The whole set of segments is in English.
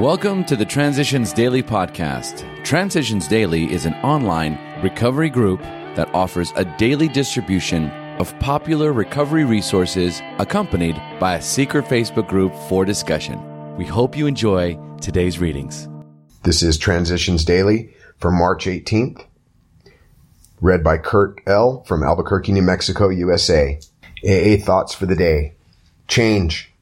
Welcome to the Transitions Daily podcast. Transitions Daily is an online recovery group that offers a daily distribution of popular recovery resources accompanied by a secret Facebook group for discussion. We hope you enjoy today's readings. This is Transitions Daily for March 18th, read by Kurt L. from Albuquerque, New Mexico, USA. AA Thoughts for the Day. Change.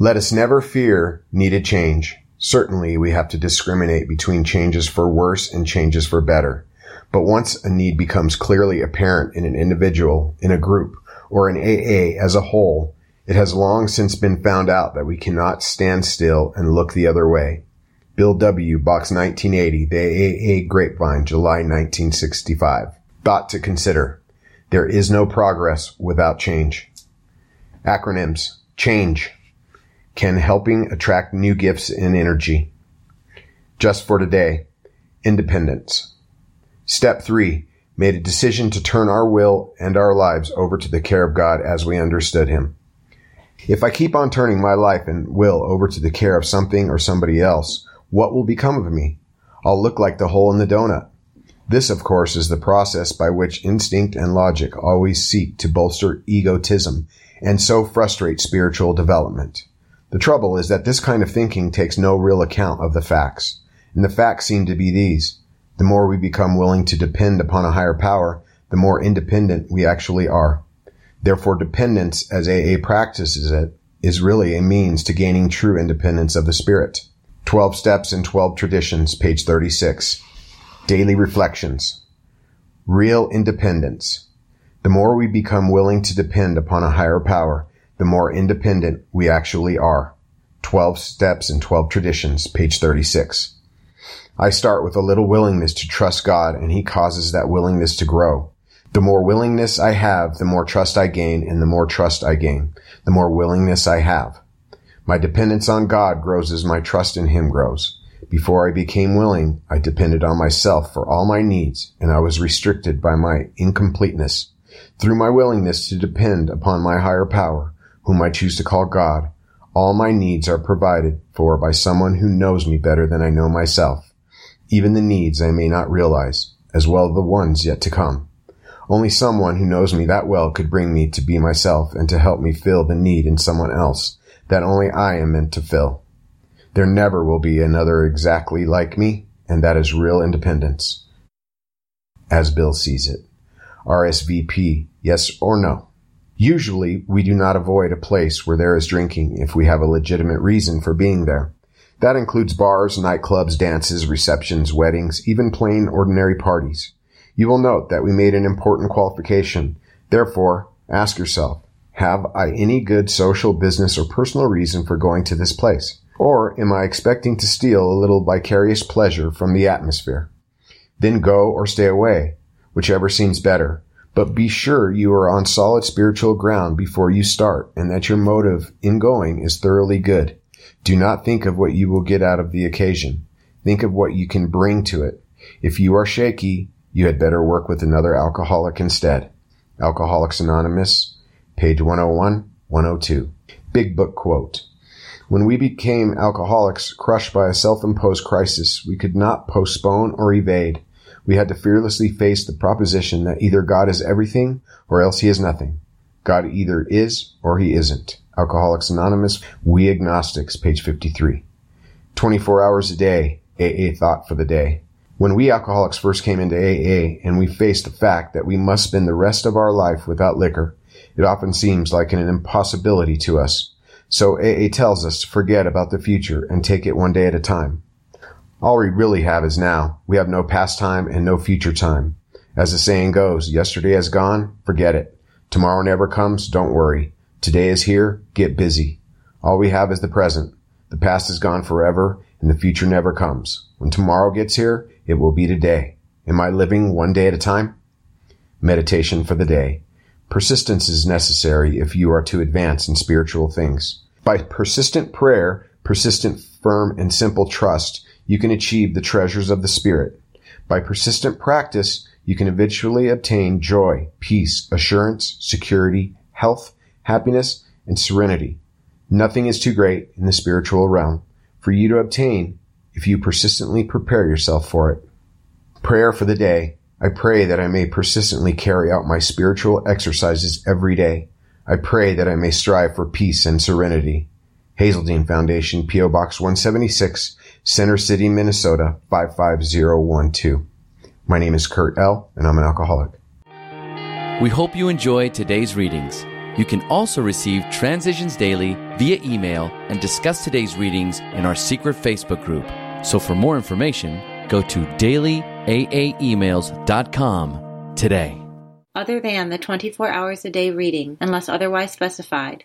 Let us never fear needed change. Certainly, we have to discriminate between changes for worse and changes for better. But once a need becomes clearly apparent in an individual, in a group, or in AA as a whole, it has long since been found out that we cannot stand still and look the other way. Bill W., Box 1980, The AA Grapevine, July 1965. Thought to consider. There is no progress without change. Acronyms. Change can helping attract new gifts and energy. Just for today, independence. Step three, made a decision to turn our will and our lives over to the care of God as we understood Him. If I keep on turning my life and will over to the care of something or somebody else, what will become of me? I'll look like the hole in the donut. This, of course, is the process by which instinct and logic always seek to bolster egotism and so frustrate spiritual development. The trouble is that this kind of thinking takes no real account of the facts. And the facts seem to be these. The more we become willing to depend upon a higher power, the more independent we actually are. Therefore, dependence, as AA practices it, is really a means to gaining true independence of the spirit. 12 Steps and 12 Traditions, page 36. Daily Reflections. Real independence. The more we become willing to depend upon a higher power, the more independent we actually are. 12 Steps and 12 Traditions, page 36. I start with a little willingness to trust God and He causes that willingness to grow. The more willingness I have, the more trust I gain and the more trust I gain, the more willingness I have. My dependence on God grows as my trust in Him grows. Before I became willing, I depended on myself for all my needs and I was restricted by my incompleteness. Through my willingness to depend upon my higher power, whom I choose to call God, all my needs are provided for by someone who knows me better than I know myself, even the needs I may not realize, as well as the ones yet to come. Only someone who knows me that well could bring me to be myself and to help me fill the need in someone else that only I am meant to fill. There never will be another exactly like me, and that is real independence. As Bill sees it. RSVP, yes or no? Usually, we do not avoid a place where there is drinking if we have a legitimate reason for being there. That includes bars, nightclubs, dances, receptions, weddings, even plain ordinary parties. You will note that we made an important qualification. Therefore, ask yourself, have I any good social, business, or personal reason for going to this place? Or am I expecting to steal a little vicarious pleasure from the atmosphere? Then go or stay away, whichever seems better. But be sure you are on solid spiritual ground before you start and that your motive in going is thoroughly good. Do not think of what you will get out of the occasion. Think of what you can bring to it. If you are shaky, you had better work with another alcoholic instead. Alcoholics Anonymous, page 101, 102. Big Book quote. When we became alcoholics, crushed by a self-imposed crisis, we could not postpone or evade we had to fearlessly face the proposition that either God is everything or else he is nothing. God either is or he isn't. Alcoholics Anonymous, We Agnostics, page 53. 24 hours a day, AA thought for the day. When we alcoholics first came into AA and we faced the fact that we must spend the rest of our life without liquor, it often seems like an impossibility to us. So AA tells us to forget about the future and take it one day at a time. All we really have is now. We have no past time and no future time. As the saying goes, yesterday has gone, forget it. Tomorrow never comes, don't worry. Today is here, get busy. All we have is the present. The past is gone forever and the future never comes. When tomorrow gets here, it will be today. Am I living one day at a time? Meditation for the day. Persistence is necessary if you are to advance in spiritual things. By persistent prayer, persistent, firm, and simple trust, you can achieve the treasures of the Spirit. By persistent practice, you can eventually obtain joy, peace, assurance, security, health, happiness, and serenity. Nothing is too great in the spiritual realm. for you to obtain if you persistently prepare yourself for it. Prayer for the day. I pray that I may persistently carry out my spiritual exercises every day. I pray that I may strive for peace and serenity. Hazelden Foundation, P.O. Box 176, Center City, Minnesota 55012. My name is Kurt L., and I'm an alcoholic. We hope you enjoy today's readings. You can also receive Transitions Daily via email and discuss today's readings in our secret Facebook group. So for more information, go to dailyaaemails.com today. Other than the 24 hours a day reading, unless otherwise specified,